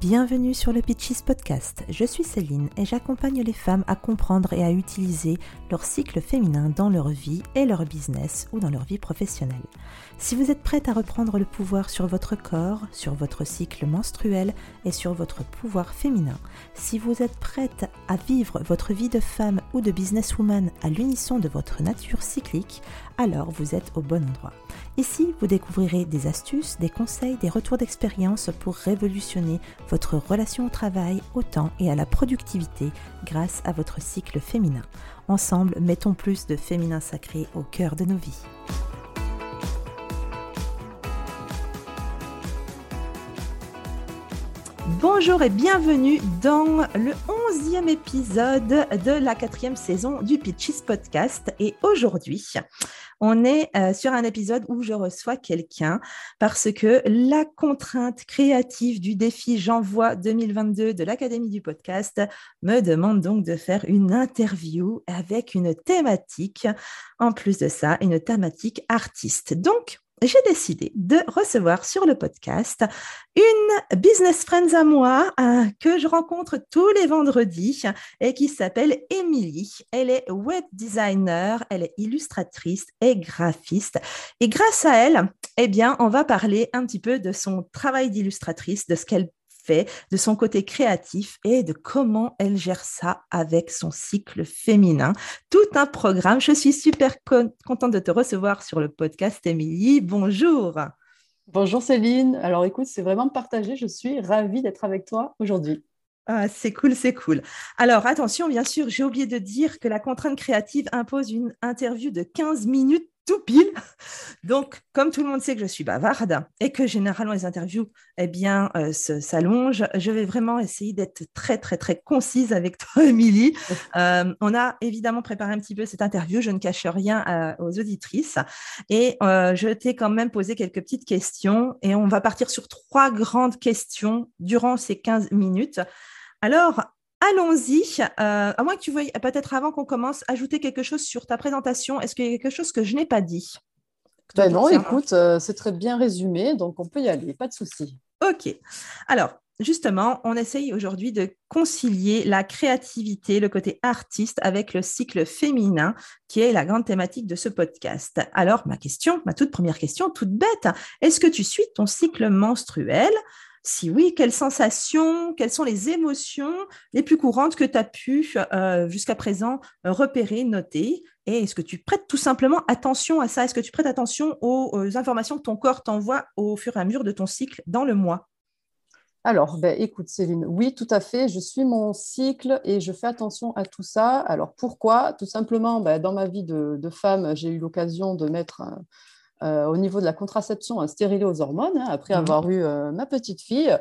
Bienvenue sur le Pitches Podcast. Je suis Céline et j'accompagne les femmes à comprendre et à utiliser leur cycle féminin dans leur vie et leur business ou dans leur vie professionnelle. Si vous êtes prête à reprendre le pouvoir sur votre corps, sur votre cycle menstruel et sur votre pouvoir féminin, si vous êtes prête à vivre votre vie de femme ou de businesswoman à l'unisson de votre nature cyclique, alors vous êtes au bon endroit. Ici, vous découvrirez des astuces, des conseils, des retours d'expérience pour révolutionner votre relation au travail, au temps et à la productivité grâce à votre cycle féminin. Ensemble, mettons plus de féminin sacré au cœur de nos vies. Bonjour et bienvenue dans le onzième épisode de la quatrième saison du Pitches Podcast. Et aujourd'hui, on est euh, sur un épisode où je reçois quelqu'un parce que la contrainte créative du défi J'envoie 2022 de l'Académie du podcast me demande donc de faire une interview avec une thématique, en plus de ça, une thématique artiste. Donc, j'ai décidé de recevoir sur le podcast une business friend à moi euh, que je rencontre tous les vendredis et qui s'appelle Émilie. Elle est web designer, elle est illustratrice et graphiste. Et grâce à elle, eh bien, on va parler un petit peu de son travail d'illustratrice, de ce qu'elle de son côté créatif et de comment elle gère ça avec son cycle féminin. Tout un programme. Je suis super contente de te recevoir sur le podcast, Émilie. Bonjour. Bonjour Céline. Alors écoute, c'est vraiment partagé. Je suis ravie d'être avec toi aujourd'hui. Ah, c'est cool, c'est cool. Alors attention, bien sûr, j'ai oublié de dire que la contrainte créative impose une interview de 15 minutes tout pile. Donc, comme tout le monde sait que je suis bavarde et que généralement les interviews eh bien, euh, s'allongent, je vais vraiment essayer d'être très, très, très concise avec toi, Émilie. Euh, on a évidemment préparé un petit peu cette interview, je ne cache rien aux auditrices. Et euh, je t'ai quand même posé quelques petites questions et on va partir sur trois grandes questions durant ces 15 minutes. Alors, Allons-y. Euh, à moins que tu veuilles, peut-être avant qu'on commence, ajouter quelque chose sur ta présentation. Est-ce qu'il y a quelque chose que je n'ai pas dit? Ben Non, écoute, euh, c'est très bien résumé, donc on peut y aller, pas de souci. Ok. Alors, justement, on essaye aujourd'hui de concilier la créativité, le côté artiste avec le cycle féminin, qui est la grande thématique de ce podcast. Alors, ma question, ma toute première question, toute bête, est-ce que tu suis ton cycle menstruel? Si oui, quelles sensations, quelles sont les émotions les plus courantes que tu as pu euh, jusqu'à présent repérer, noter? Et est-ce que tu prêtes tout simplement attention à ça? Est-ce que tu prêtes attention aux, informations que ton corps t'envoie au fur et à mesure de ton cycle dans le mois? Alors, ben, écoute Céline, oui, tout à fait. Je suis mon cycle et je fais attention à tout ça. Alors, pourquoi? Tout simplement, ben, dans ma vie de, femme, j'ai eu l'occasion de mettre euh, au niveau de la contraception stérilée aux hormones, hein, après mhm. avoir eu euh, ma petite fille.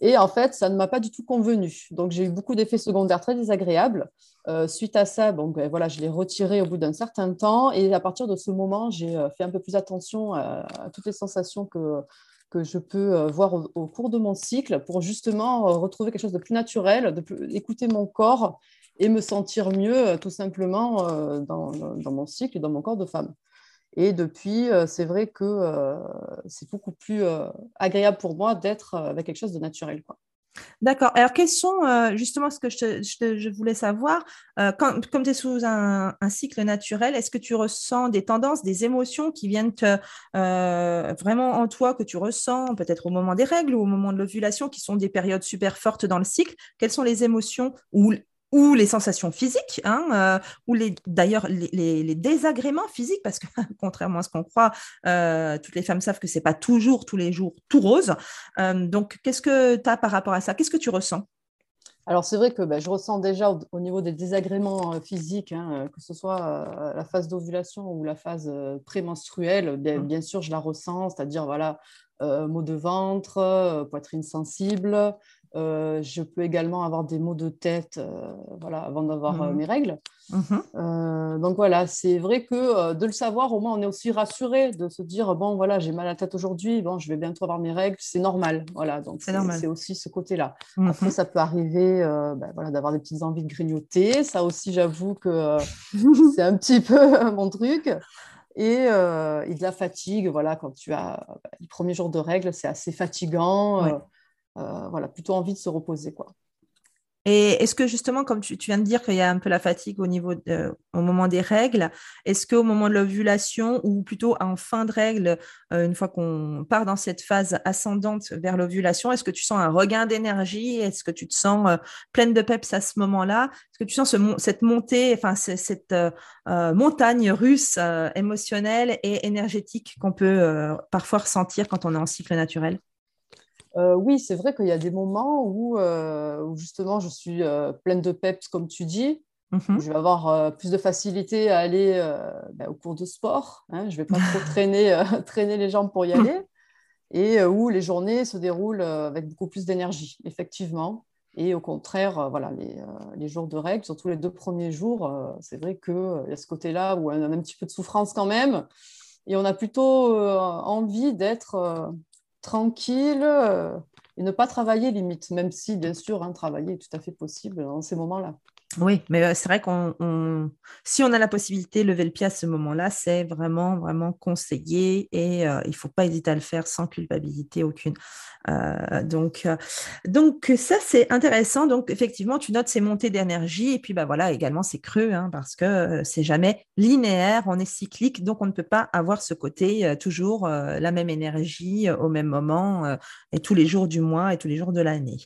Et en fait, ça ne m'a pas du tout convenu. Donc, j'ai eu beaucoup d'effets secondaires très désagréables. Euh, suite à ça, donc, ben, voilà, je l'ai retiré au bout d'un certain temps. Et à partir de ce moment, j'ai fait un peu plus attention à, toutes les sensations que, que je peux voir au, cours de mon cycle pour justement retrouver quelque chose de plus naturel, de écouter mon corps et me sentir mieux tout simplement dans, dans mon cycle et dans mon corps de femme. Et depuis, euh, c'est vrai que euh, c'est beaucoup plus euh, agréable pour moi d'être avec quelque chose de naturel. D'accord. Alors, quels sont justement ce que je, voulais savoir Comme tu es sous un, cycle naturel, est-ce que tu ressens des tendances, des émotions qui viennent vraiment en toi, que tu ressens peut-être au moment des règles ou au moment de l'ovulation, qui sont des périodes super fortes dans le cycle? Quelles sont les émotions ou ou les sensations physiques, hein, euh, ou les, d'ailleurs les, désagréments physiques, parce que contrairement à ce qu'on croit, euh, toutes les femmes savent que c'est pas toujours tous les jours tout rose. Euh, donc, qu'est-ce que tu as par rapport à ça? Qu'est-ce que tu ressens? Alors c'est vrai que bah, je ressens déjà au, niveau des désagréments physiques, hein, que ce soit la phase d'ovulation ou la phase prémenstruelle, bien, mmh. bien, sûr je la ressens, c'est-à-dire voilà, maux de ventre, poitrine sensible, euh, je peux également avoir des maux de tête euh, voilà, avant d'avoir euh, mhm. mes règles. Mhm. donc voilà, c'est vrai que de le savoir, au moins on est aussi rassuré de se dire bon voilà, j'ai mal à la tête aujourd'hui, bon je vais bientôt avoir mes règles, c'est normal. Voilà, donc c'est aussi ce côté-là. Mhm. Après, ça peut arriver ben, voilà, d'avoir des petites envies de grignoter. Ça aussi, j'avoue que c'est un petit peu mon truc. Et, et, de la fatigue, voilà, quand tu as les premiers jours de règles, c'est assez fatigant. Voilà, plutôt envie de se reposer. Quoi. Et est-ce que justement, comme tu, viens de dire qu'il y a un peu la fatigue au niveau au moment des règles, est-ce qu'au moment de l'ovulation ou plutôt en fin de règle, euh, une fois qu'on part dans cette phase ascendante vers l'ovulation, est-ce que tu sens un regain d'énergie? Est-ce que tu te sens euh, pleine de peps à ce moment-là? Est-ce que tu sens cette montée, enfin cette euh, montagne russe émotionnelle et énergétique qu'on peut parfois ressentir quand on est en cycle naturel? Euh, oui, c'est vrai qu'il y a des moments où, euh, justement je suis euh, pleine de peps, comme tu dis. Mhm. Je vais avoir plus de facilité à aller ben, au cours de sport. Hein. je ne vais pas trop traîner, traîner les jambes pour y aller. Et où les journées se déroulent avec beaucoup plus d'énergie, effectivement. Et au contraire, voilà, les, jours de règles, surtout les deux premiers jours, c'est vrai qu'il y a ce côté-là où on a un petit peu de souffrance quand même. Et on a plutôt envie d'être tranquille euh, et ne pas travailler limite, même si bien sûr, hein, travailler est tout à fait possible dans ces moments-là. Oui, mais euh, c'est vrai qu'on, si on a la possibilité de lever le pied à ce moment-là, c'est vraiment, vraiment conseillé et euh, il ne faut pas hésiter à le faire sans culpabilité aucune. Euh, donc, donc, ça, c'est intéressant. Donc, effectivement, tu notes ces montées d'énergie et puis, bah, voilà, également, c'est creux hein, parce que c'est jamais linéaire, on est cyclique, donc on ne peut pas avoir ce côté toujours la même énergie au même moment et tous les jours du mois et tous les jours de l'année.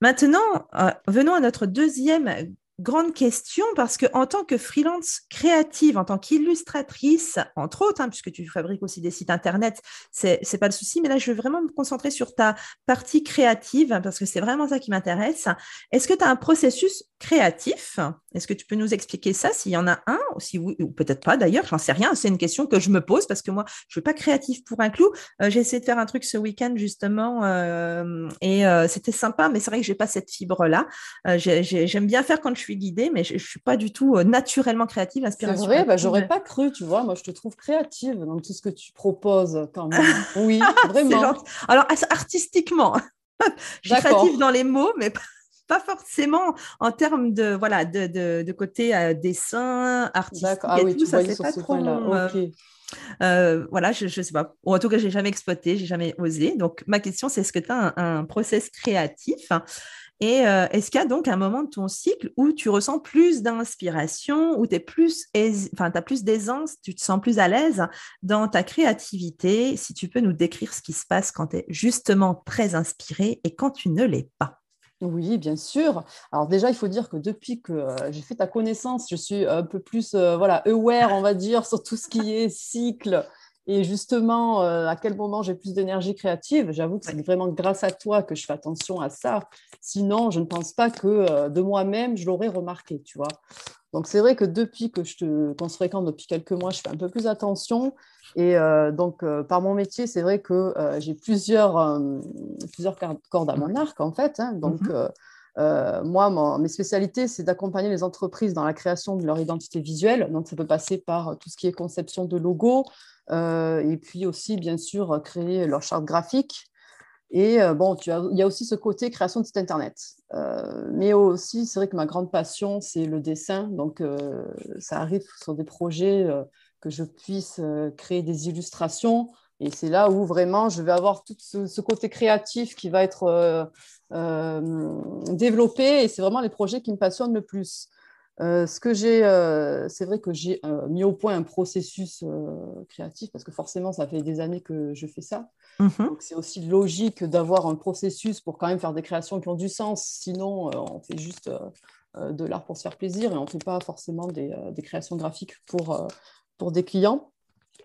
Maintenant, venons à notre deuxième grande question parce que en tant que freelance créative, en tant qu'illustratrice, entre autres, hein, puisque tu fabriques aussi des sites internet, c'est n'est pas le souci. Mais là, je veux vraiment me concentrer sur ta partie créative parce que c'est vraiment ça qui m'intéresse. Est-ce que tu as un processus créatif? Est-ce que tu peux nous expliquer ça s'il y en a un ou si oui, ou peut-être pas d'ailleurs J'en sais rien. C'est une question que je me pose parce que moi, je suis pas créative pour un clou. Euh, j'ai essayé de faire un truc ce week-end justement euh, et euh, c'était sympa, mais c'est vrai que j'ai pas cette fibre là. J'aime bien faire quand je suis guidée, mais je ne suis pas du tout euh, naturellement créative, inspiration. C'est vrai, bah, j'aurais pas cru, tu vois. Moi, je te trouve créative dans tout ce que tu proposes quand même. Oui, vraiment. Alors, artistiquement, je suis créative dans les mots, mais pas forcément en termes de voilà de, de, côté euh, dessin artistique ah, oui, tout ça c'est pas trop euh, voilà je, ne sais pas. Ou en tout cas j'ai jamais exploité j'ai jamais osé. Donc ma question c'est est-ce que tu as un, un, process créatif? Et euh, est-ce qu'il y a donc un moment de ton cycle où tu ressens plus d'inspiration, où tu enfin, as plus d'aisance, tu te sens plus à l'aise dans ta créativité? Si tu peux nous décrire ce qui se passe quand tu es justement très inspiré et quand tu ne l'es pas. Oui, bien sûr. Alors déjà, il faut dire que depuis que euh, j'ai fait ta connaissance, je suis un peu plus euh, voilà, aware, on va dire, sur tout ce qui est cycle, et justement, euh, à quel moment j'ai plus d'énergie créative? J'avoue que c'est vraiment grâce à toi que je fais attention à ça. Sinon, je ne pense pas que euh, de moi-même, je l'aurais remarqué, tu vois. Donc, c'est vrai que depuis que je te, qu'on se fréquente depuis quelques mois, je fais un peu plus attention. Et euh, donc, par mon métier, c'est vrai que j'ai plusieurs, plusieurs cordes à mon arc, en fait. Hein. Donc, mhm. moi, mes spécialités, c'est d'accompagner les entreprises dans la création de leur identité visuelle. Donc, ça peut passer par tout ce qui est conception de logos, euh, et puis aussi, bien sûr, créer leur charte graphique. Et euh, bon, il y a aussi ce côté création de site internet. Euh, mais aussi, c'est vrai que ma grande passion, c'est le dessin. Donc, ça arrive sur des projets que je puisse créer des illustrations. Et c'est là où vraiment je vais avoir tout ce, côté créatif qui va être développé. Et c'est vraiment les projets qui me passionnent le plus. Euh, ce que j'ai, euh, c'est vrai que j'ai euh, mis au point un processus créatif parce que forcément, ça fait des années que je fais ça. Mhm. Donc, c'est aussi logique d'avoir un processus pour quand même faire des créations qui ont du sens. Sinon, on fait juste de l'art pour se faire plaisir et on ne fait pas forcément des, créations graphiques pour, pour des clients.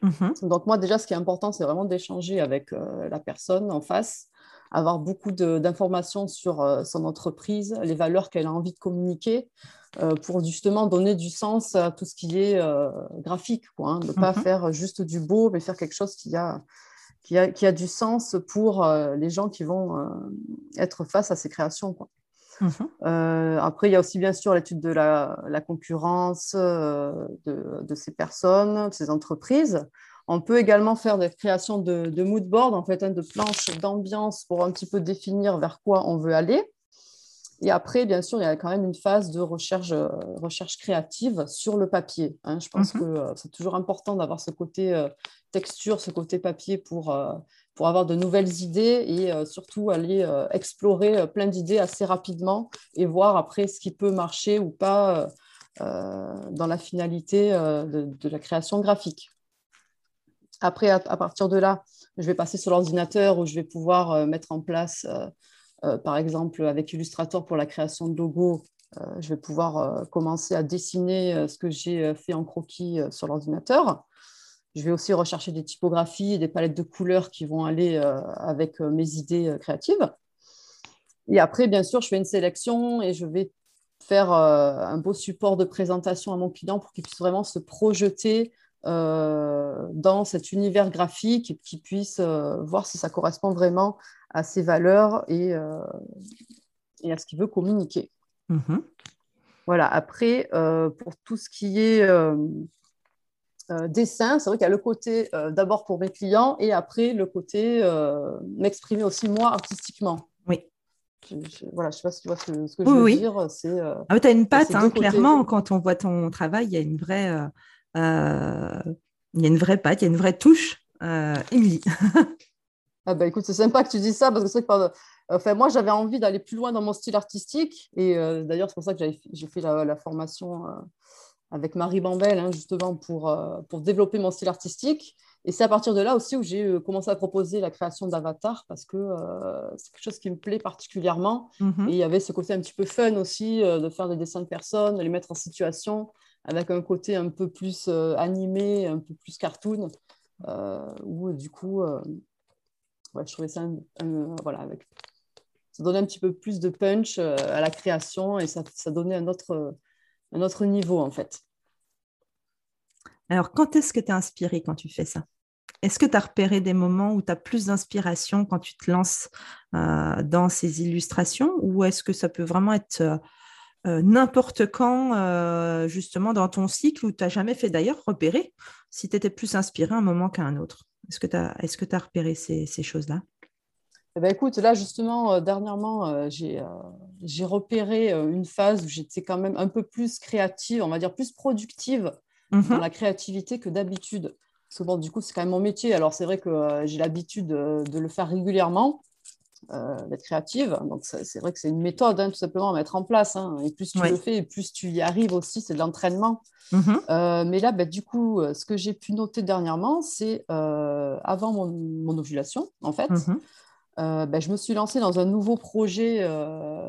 Mhm. Donc, moi, déjà, ce qui est important, c'est vraiment d'échanger avec la personne en face avoir beaucoup d'informations sur son entreprise, les valeurs qu'elle a envie de communiquer, euh, pour justement donner du sens à tout ce qui est euh, graphique, quoi, hein. ne pas mhm. faire juste du beau, mais faire quelque chose qui a, qui a, qui a du sens pour euh, les gens qui vont être face à ces créations. Quoi. Mhm. après, il y a aussi bien sûr l'étude de la, concurrence de, de, ces personnes, de ces entreprises. On peut également faire des créations de, de mood board, en fait, hein, de planches d'ambiance pour un petit peu définir vers quoi on veut aller. Et après, bien sûr, il y a quand même une phase de recherche, recherche créative sur le papier. Hein. Je pense mhm. que c'est toujours important d'avoir ce côté texture, ce côté papier pour, pour avoir de nouvelles idées et surtout aller explorer plein d'idées assez rapidement et voir après ce qui peut marcher ou pas dans la finalité de, la création graphique. Après, à, partir de là, je vais passer sur l'ordinateur où je vais pouvoir euh, mettre en place, euh, euh, par exemple, avec Illustrator pour la création de logos, je vais pouvoir commencer à dessiner ce que j'ai fait en croquis sur l'ordinateur. Je vais aussi rechercher des typographies et des palettes de couleurs qui vont aller avec mes idées créatives. Et après, bien sûr, je fais une sélection et je vais faire un beau support de présentation à mon client pour qu'il puisse vraiment se projeter euh, dans cet univers graphique et qu'il puisse euh, voir si ça correspond vraiment à ses valeurs et, euh, et à ce qu'il veut communiquer. Mm-hmm. Voilà, après, pour tout ce qui est dessin, c'est vrai qu'il y a le côté d'abord pour mes clients et après le côté m'exprimer aussi moi artistiquement. Oui. Je, voilà, je sais pas si tu vois ce que, ce que je veux dire. ah, tu as une patte, hein, clairement, quand on voit ton travail, il y a une vraie euh, il y a une vraie patte, il y a une vraie touche. Euh, Émilie. ah bah écoute, c'est sympa que tu dises ça parce que c'est que enfin, moi j'avais envie d'aller plus loin dans mon style artistique et euh, d'ailleurs c'est pour ça que j'ai fait la, formation avec Marie Bambel hein, justement pour, pour développer mon style artistique et c'est à partir de là aussi où j'ai commencé à proposer la création d'avatars parce que c'est quelque chose qui me plaît particulièrement mm-hmm. et il y avait ce côté un petit peu fun aussi de faire des dessins de personnes, de les mettre en situation avec un côté un peu plus euh, animé, un peu plus cartoon, euh, où du coup, euh, je trouvais ça, voilà, avec, ça donnait un petit peu plus de punch à la création et ça, donnait un autre, un autre niveau en fait. Alors, quand est-ce que tu es inspiré quand tu fais ça? Est-ce que tu as repéré des moments où tu as plus d'inspiration quand tu te lances dans ces illustrations? Ou est-ce que ça peut vraiment être euh, n'importe quand, euh, justement, dans ton cycle où tu n'as jamais fait d'ailleurs repérer si tu étais plus inspiré un moment qu'à un autre? Est-ce que tu as, est as, repéré ces, choses-là? Eh ben, écoute, là justement, euh, dernièrement, j'ai repéré une phase où j'étais quand même un peu plus créative, on va dire plus productive dans mhm. la créativité que d'habitude. Parce que bon, du coup, c'est quand même mon métier. Alors, c'est vrai que j'ai l'habitude de, le faire régulièrement. Euh, d'être créative. Donc, c'est vrai que c'est une méthode, hein, tout simplement, à mettre en place. Hein. Et plus tu le fais, et plus tu y arrives aussi, c'est de l'entraînement. Mm-hmm. Euh, mais là, bah, du coup, euh, ce que j'ai pu noter dernièrement, c'est avant mon, ovulation, en fait, mm-hmm. bah, je me suis lancée dans un nouveau projet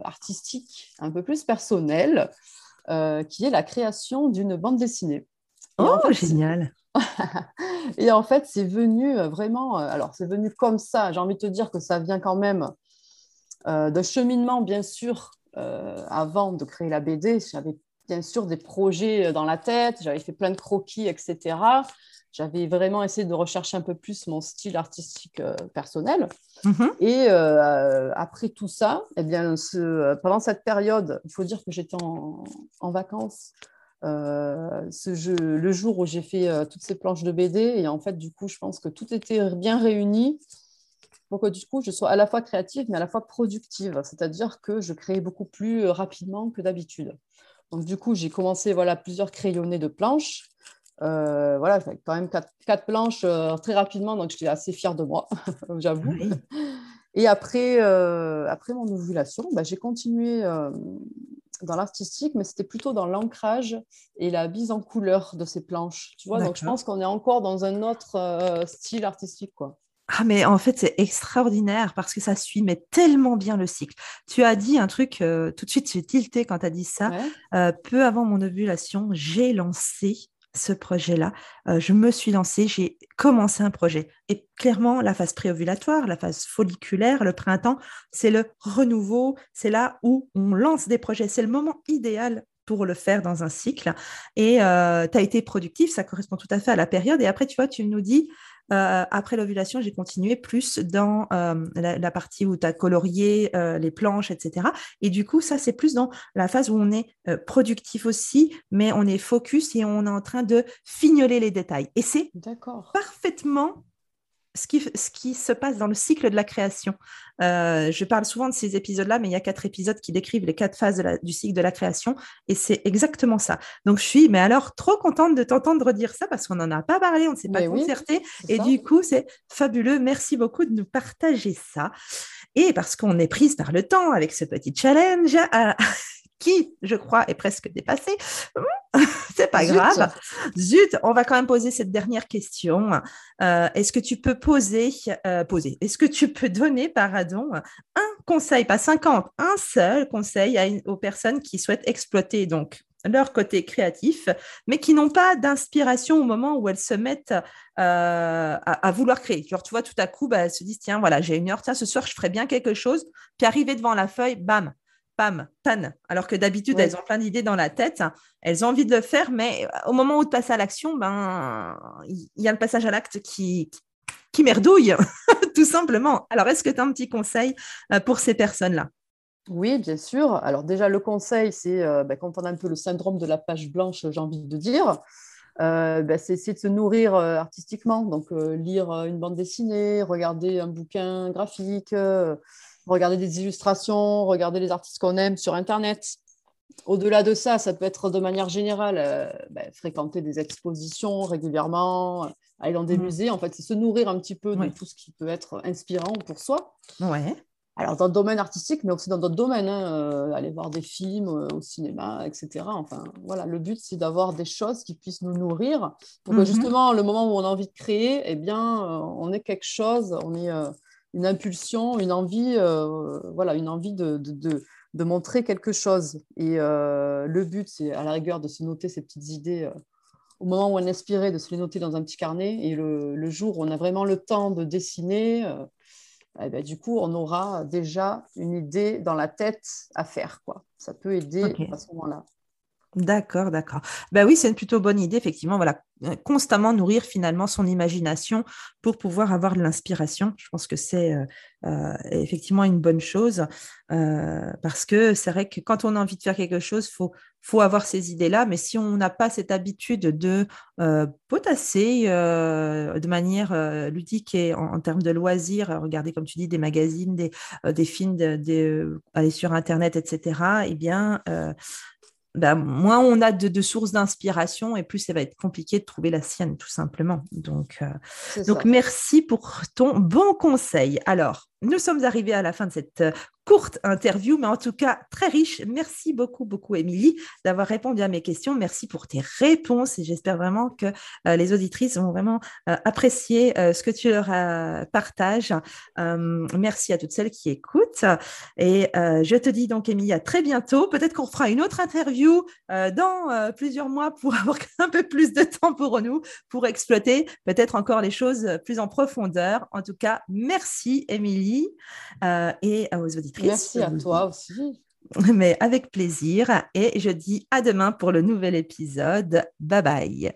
artistique un peu plus personnel, qui est la création d'une bande dessinée. Oh, génial et en fait, c'est venu euh, vraiment, euh, alors c'est venu comme ça, j'ai envie de te dire que ça vient quand même euh, d'un cheminement, bien sûr, avant de créer la BD. J'avais bien sûr des projets dans la tête, j'avais fait plein de croquis, etc. J'avais vraiment essayé de rechercher un peu plus mon style artistique personnel. Mm-hmm. Et après tout ça, eh bien, pendant cette période, il faut dire que j'étais en, en vacances euh, jeu, le jour où j'ai fait euh, toutes ces planches de BD. Et en fait, du coup, je pense que tout était bien réuni pour que du coup, je sois à la fois créative, mais à la fois productive. C'est-à-dire que je créais beaucoup plus euh, rapidement que d'habitude. Donc, du coup, j'ai commencé voilà, plusieurs crayonnés de planches. voilà, quand même quatre, planches très rapidement, donc j'étais assez fière de moi, j'avoue. Et après, après mon ovulation, bah, j'ai continué dans l'artistique, mais c'était plutôt dans l'ancrage et la mise en couleur de ces planches. Tu vois, donc je pense qu'on est encore dans un autre euh, style artistique, quoi. Ah, mais en fait, c'est extraordinaire parce que ça suit mais tellement bien le cycle. Tu as dit un truc, euh, tout de suite, j'ai tilté quand tu as dit ça. Euh, peu avant mon ovulation, j'ai lancé ce projet-là. Euh, je me suis lancée, j'ai commencé un projet. Et clairement, la phase préovulatoire, la phase folliculaire, le printemps, c'est le renouveau, c'est là où on lance des projets. C'est le moment idéal pour le faire dans un cycle. Et euh, tu as été productif, ça correspond tout à fait à la période. Et après, tu vois, tu nous dis, euh, après l'ovulation, j'ai continué plus dans euh, la, partie où tu as colorié euh, les planches, etc. Et du coup, ça, c'est plus dans la phase où on est productif aussi, mais on est focus et on est en train de fignoler les détails. Et c'est parfaitement ce qui, ce qui se passe dans le cycle de la création. Euh, je parle souvent de ces épisodes-là, mais il y a quatre épisodes qui décrivent les quatre phases du cycle de la création, et c'est exactement ça. Donc, je suis, mais alors, trop contente de t'entendre redire ça parce qu'on n'en a pas parlé, on ne s'est pas concerté, et du coup, c'est fabuleux. Merci beaucoup de nous partager ça. Et parce qu'on est prise par le temps avec ce petit challenge, euh, qui, je crois, est presque dépassé. c'est pas grave. Zut, on va quand même poser cette dernière question. Euh, est-ce que tu peux poser, euh, poser, est-ce que tu peux donner, pardon, un conseil, pas 50, un seul conseil aux personnes qui souhaitent exploiter donc leur côté créatif, mais qui n'ont pas d'inspiration au moment où elles se mettent euh, à, vouloir créer? Genre, tu vois, tout à coup, bah, elles se disent, tiens, voilà, j'ai une heure, tiens, ce soir, je ferai bien quelque chose. Puis arriver devant la feuille, bam, pam, tan. Alors que d'habitude, elles ont plein d'idées dans la tête, elles ont envie de le faire, mais au moment où de passer à l'action, ben, il y a le passage à l'acte qui, qui merdouille, tout simplement. Alors, est-ce que tu as un petit conseil euh, pour ces personnes-là? Oui, bien sûr. Alors déjà, le conseil, c'est euh, ben, quand on a un peu le syndrome de la page blanche, j'ai envie de dire, euh, ben, c'est essayer de se nourrir artistiquement. Donc, lire une bande dessinée, regarder un bouquin graphique, regarder des illustrations, regarder les artistes qu'on aime sur Internet. Au-delà de ça, ça peut être de manière générale euh, ben, fréquenter des expositions régulièrement, aller dans des mmh. musées. En fait, c'est se nourrir un petit peu de tout ce qui peut être inspirant pour soi. Ouais. Alors, dans le domaine artistique, mais aussi dans d'autres domaines, hein, euh, aller voir des films euh, au cinéma, etc. Enfin, voilà, le but, c'est d'avoir des choses qui puissent nous nourrir pour que mmh justement, le moment où on a envie de créer, eh bien, on ait quelque chose, on ait une impulsion, une envie, euh, voilà, une envie de, de, de, montrer quelque chose. Et euh, le but, c'est à la rigueur de se noter ces petites idées euh, au moment où on est inspiré, de se les noter dans un petit carnet. Et le, le jour où on a vraiment le temps de dessiner, eh ben, du coup, on aura déjà une idée dans la tête à faire. Quoi. Ça peut aider à ce moment-là. D'accord, d'accord. Ben oui, c'est une plutôt bonne idée, effectivement. Voilà, euh, constamment nourrir finalement son imagination pour pouvoir avoir de l'inspiration. Je pense que c'est euh, euh, effectivement une bonne chose parce que c'est vrai que quand on a envie de faire quelque chose, faut faut avoir ces idées-là. Mais si on n'a pas cette habitude de potasser de manière ludique et en, termes de loisirs, regarder comme tu dis des magazines, des, des films, aller sur internet, etc. Eh bien bah, moins on a de, sources d'inspiration et plus ça va être compliqué de trouver la sienne, tout simplement. Donc, euh, donc merci pour ton bon conseil. Alors, nous sommes arrivés à la fin de cette euh, courte interview, mais en tout cas très riche. Merci beaucoup, beaucoup, Émilie, d'avoir répondu à mes questions. Merci pour tes réponses et j'espère vraiment que euh, les auditrices vont vraiment euh, apprécier ce que tu leur partages. merci à toutes celles qui écoutent. Et je te dis donc, Émilie, à très bientôt. Peut-être qu'on fera une autre interview dans plusieurs mois pour avoir un peu plus de temps pour nous, pour exploiter peut-être encore les choses plus en profondeur. En tout cas, merci, Émilie euh, et aux auditrices. Merci à toi aussi. Mais avec plaisir. Et je dis à demain pour le nouvel épisode. Bye bye.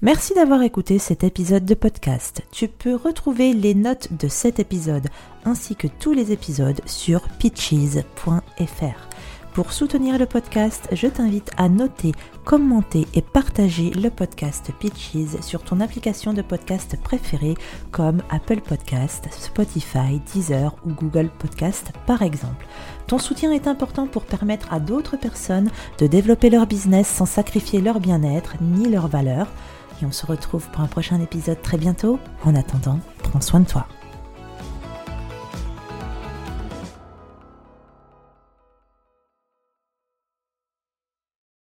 Merci d'avoir écouté cet épisode de podcast. Tu peux retrouver les notes de cet épisode ainsi que tous les épisodes sur pitches.fr. Pour soutenir le podcast, je t'invite à noter, commenter et partager le podcast Pitches sur ton application de podcast préférée comme Apple Podcast, Spotify, Deezer ou Google Podcast par exemple. Ton soutien est important pour permettre à d'autres personnes de développer leur business sans sacrifier leur bien-être ni leurs valeurs. Et on se retrouve pour un prochain épisode très bientôt. En attendant, prends soin de toi.